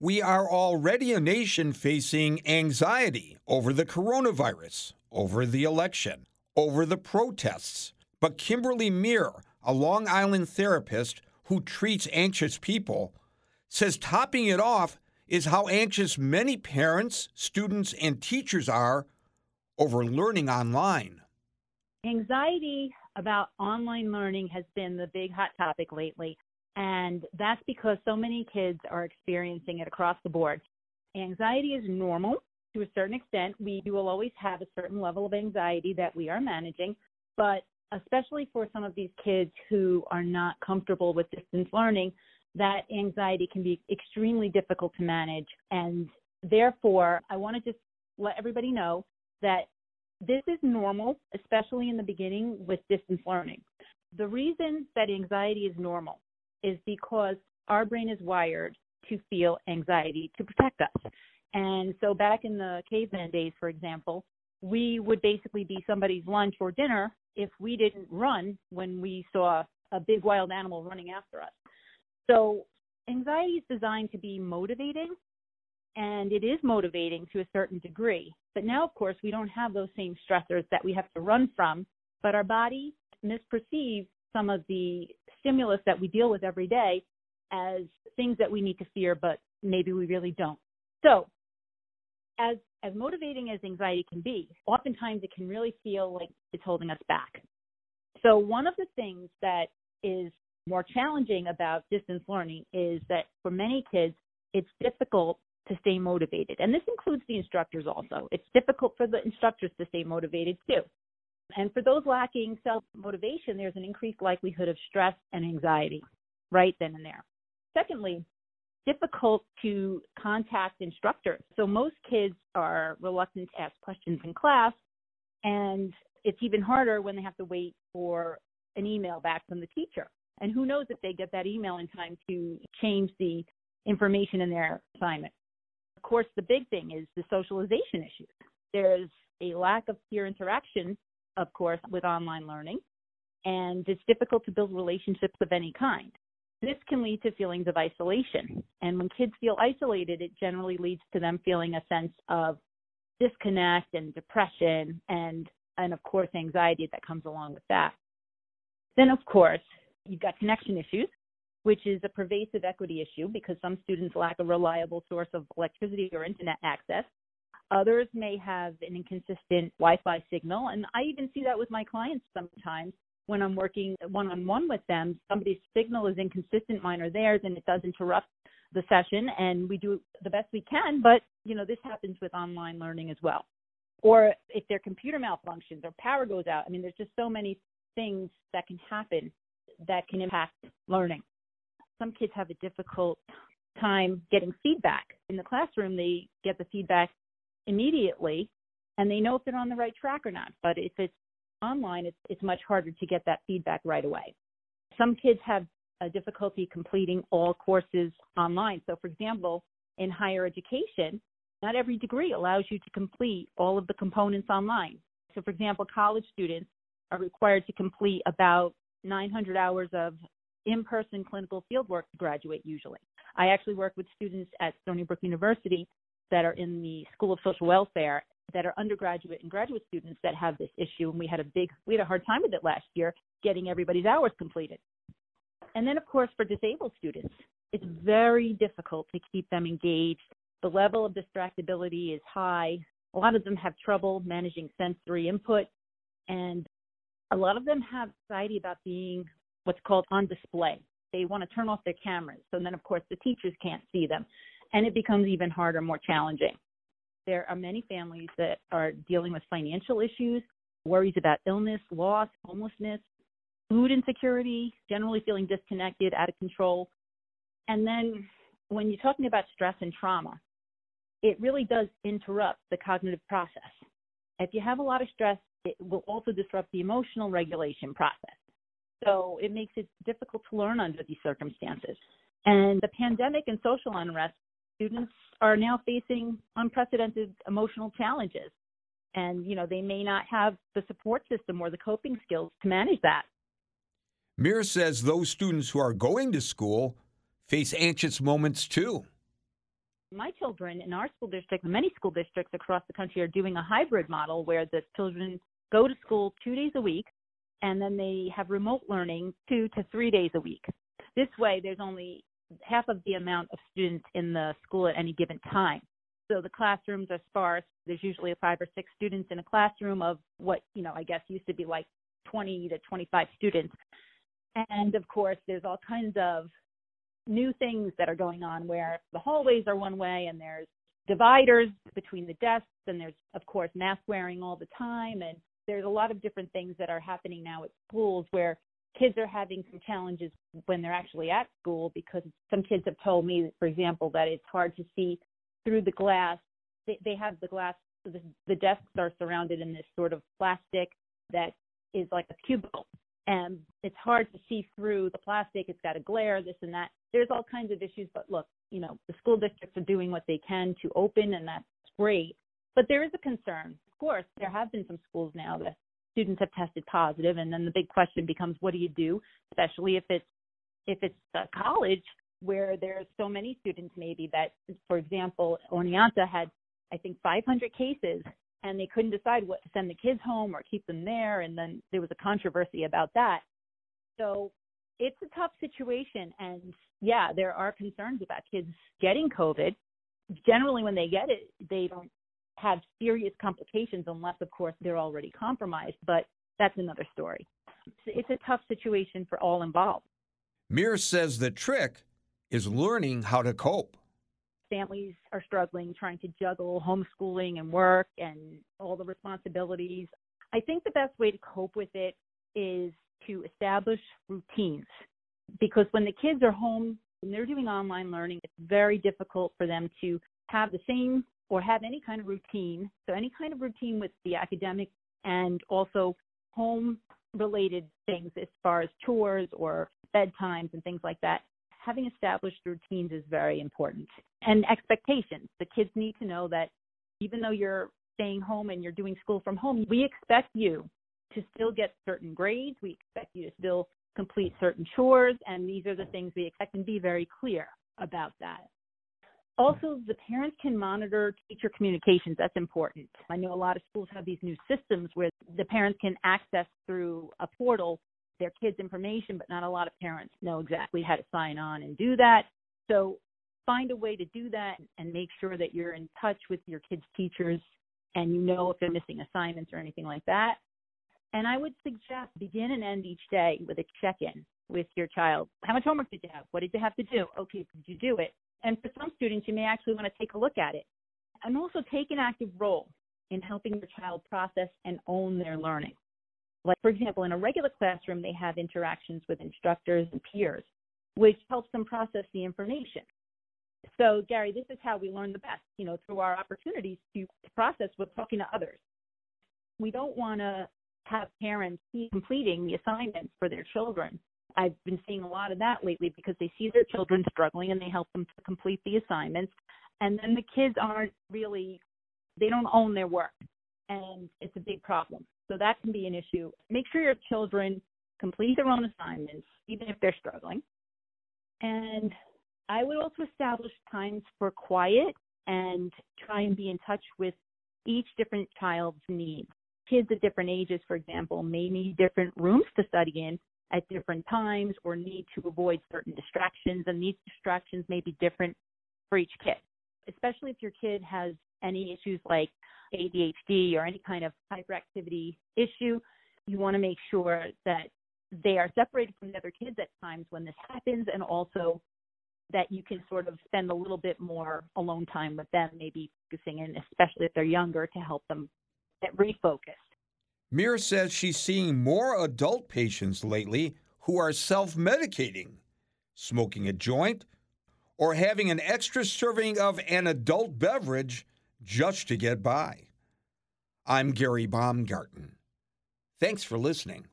We are already a nation facing anxiety over the coronavirus, over the election, over the protests. But Kimberly Meere, a Long Island therapist who treats anxious people, says topping it off is how anxious many parents, students, and teachers are over learning online. Anxiety about online learning has been the big hot topic lately. And that's because so many kids are experiencing it across the board. Anxiety is normal to a certain extent. We will always have a certain level of anxiety that we are managing, but especially for some of these kids who are not comfortable with distance learning, that anxiety can be extremely difficult to manage. And therefore, I want to just let everybody know that this is normal, especially in the beginning with distance learning. The reason that anxiety is normal is because our brain is wired to feel anxiety to protect us. And so back in the caveman days, for example, we would basically be somebody's lunch or dinner if we didn't run when we saw a big wild animal running after us. So anxiety is designed to be motivating and it is motivating to a certain degree. But now, of course, we don't have those same stressors that we have to run from, but our body misperceives some of the stimulus that we deal with every day as things that we need to fear, but maybe we really don't. So, as as motivating as anxiety can be, oftentimes it can really feel like it's holding us back. So, one of the things that is more challenging about distance learning is that for many kids, it's difficult to stay motivated. And this includes the instructors also. It's difficult for the instructors to stay motivated too. And for those lacking self motivation, there's an increased likelihood of stress and anxiety right then and there. Secondly, difficult to contact instructors. So most kids are reluctant to ask questions in class, and it's even harder when they have to wait for an email back from the teacher. And who knows if they get that email in time to change the information in their assignment. Of course, the big thing is the socialization issues. There's a lack of peer interaction of course, with online learning, and it's difficult to build relationships of any kind. This can lead to feelings of isolation. And when kids feel isolated, it generally leads to them feeling a sense of disconnect and depression and and of course anxiety that comes along with that. Then of course, you've got connection issues, which is a pervasive equity issue because some students lack a reliable source of electricity or internet access Others may have an inconsistent Wi Fi signal. And I even see that with my clients sometimes when I'm working one on one with them. Somebody's signal is inconsistent, mine or theirs, and it does interrupt the session. And we do the best we can. But, you know, this happens with online learning as well. Or if their computer malfunctions or power goes out. I mean, there's just so many things that can happen that can impact learning. Some kids have a difficult time getting feedback. In the classroom, they get the feedback immediately and they know if they're on the right track or not. But if it's online, it's, it's much harder to get that feedback right away. Some kids have a difficulty completing all courses online. So, for example, in higher education, not every degree allows you to complete all of the components online. So, for example, college students are required to complete about 900 hours of in person clinical fieldwork to graduate, usually. I actually work with students at Stony Brook University that are in the School of Social Welfare that are undergraduate and graduate students that have this issue and we had a big we had a hard time with it last year getting everybody's hours completed. And then of course for disabled students, it's very difficult to keep them engaged. The level of distractibility is high. A lot of them have trouble managing sensory input and a lot of them have anxiety about being what's called on display. They want to turn off their cameras. So then of course the teachers can't see them and it becomes even harder, more challenging. There are many families that are dealing with financial issues, worries about illness, loss, homelessness, food insecurity, generally feeling disconnected, out of control. And then when you're talking about stress and trauma, it really does interrupt the cognitive process. If you have a lot of stress, it will also disrupt the emotional regulation process. So it makes it difficult to learn under these circumstances. And the pandemic and social unrest students are now facing unprecedented emotional challenges. And you know they may not have the support system or the coping skills to manage that. Meere says those students who are going to school face anxious moments too. My children in our school district, many school districts across the country are doing a hybrid model where the children go to school two days a week and then they have remote learning two to three days a week. This way, there's only half of the amount of students in the school at any given time. So the classrooms are sparse. There's usually five or six students in a classroom of what, you know, I guess used to be like 20 to 25 students. And of course, there's all kinds of new things that are going on where the hallways are one way and there's dividers between the desks and there's of course mask wearing all the time and there's a lot of different things that are happening now at schools where kids are having some challenges when they're actually at school because some kids have told me for example that it's hard to see through the glass. They, they have the glass the, the desks are surrounded in this sort of plastic that is like a cubicle. And it's hard to see through the plastic. It's got a glare this and that. There's all kinds of issues but look you know the school districts are doing what they can to open and that's great. But there is a concern. Of course there have been some schools now that students have tested positive and then the big question becomes what do you do? Especially if it's if it's a college where there's so many students maybe that for example Oneonta had I think 500 cases and they couldn't decide what to send the kids home or keep them there and then there was a controversy about that. So it's a tough situation and yeah there are concerns about kids getting covid. Generally when they get it they don't have serious complications unless of course they're already compromised but that's another story. It's a tough situation for all involved. Meere says the trick is learning how to cope. Families are struggling trying to juggle homeschooling and work and all the responsibilities. I think the best way to cope with it is to establish routines because when the kids are home and they're doing online learning, it's very difficult for them to have the same or have any kind of routine. So, any kind of routine with the academic and also home related things as far as chores or bedtimes and things like that having established routines is very important and expectations. The kids need to know that even though you're staying home and you're doing school from home, we expect you to still get certain grades. We expect you to still complete certain chores, and these are the things we expect and be very clear about that. Also, the parents can monitor teacher communications. That's important. I know a lot of schools have these new systems where the parents can access through a portal their kids' information, but not a lot of parents know exactly how to sign on and do that. So find a way to do that and make sure that you're in touch with your kids' teachers and you know if they're missing assignments or anything like that. And I would suggest begin and end each day with a check in with your child. How much homework did you have? What did you have to do? Okay, did you do it? And for some students, you may actually want to take a look at it. And also take an active role in helping your child process and own their learning. Like, for example, in a regular classroom, they have interactions with instructors and peers, which helps them process the information. So, Gary, this is how we learn the best, you know, through our opportunities to, process with talking to others. We don't want to have parents completing the assignments for their children. I've been seeing a lot of that lately because they see their children struggling and they help them to complete the assignments. And then the kids aren't really, they don't own their work. And it's a big problem. So that can be an issue. Make sure your children complete their own assignments, even if they're struggling. And I would also establish times for quiet and try and be in touch with each different child's needs. Kids at different ages, for example, may need different rooms to study in at different times or need to avoid certain distractions, and these distractions may be different for each kid, especially if your kid has any issues like ADHD or any kind of hyperactivity issue, you want to make sure that they are separated from the other kids at times when this happens and also that you can sort of spend a little bit more alone time with them, maybe focusing in, especially if they're younger, to help them get refocused. Meere says she's seeing more adult patients lately who are self medicating, smoking a joint, or having an extra serving of an adult beverage just to get by. I'm Gary Baumgarten. Thanks for listening.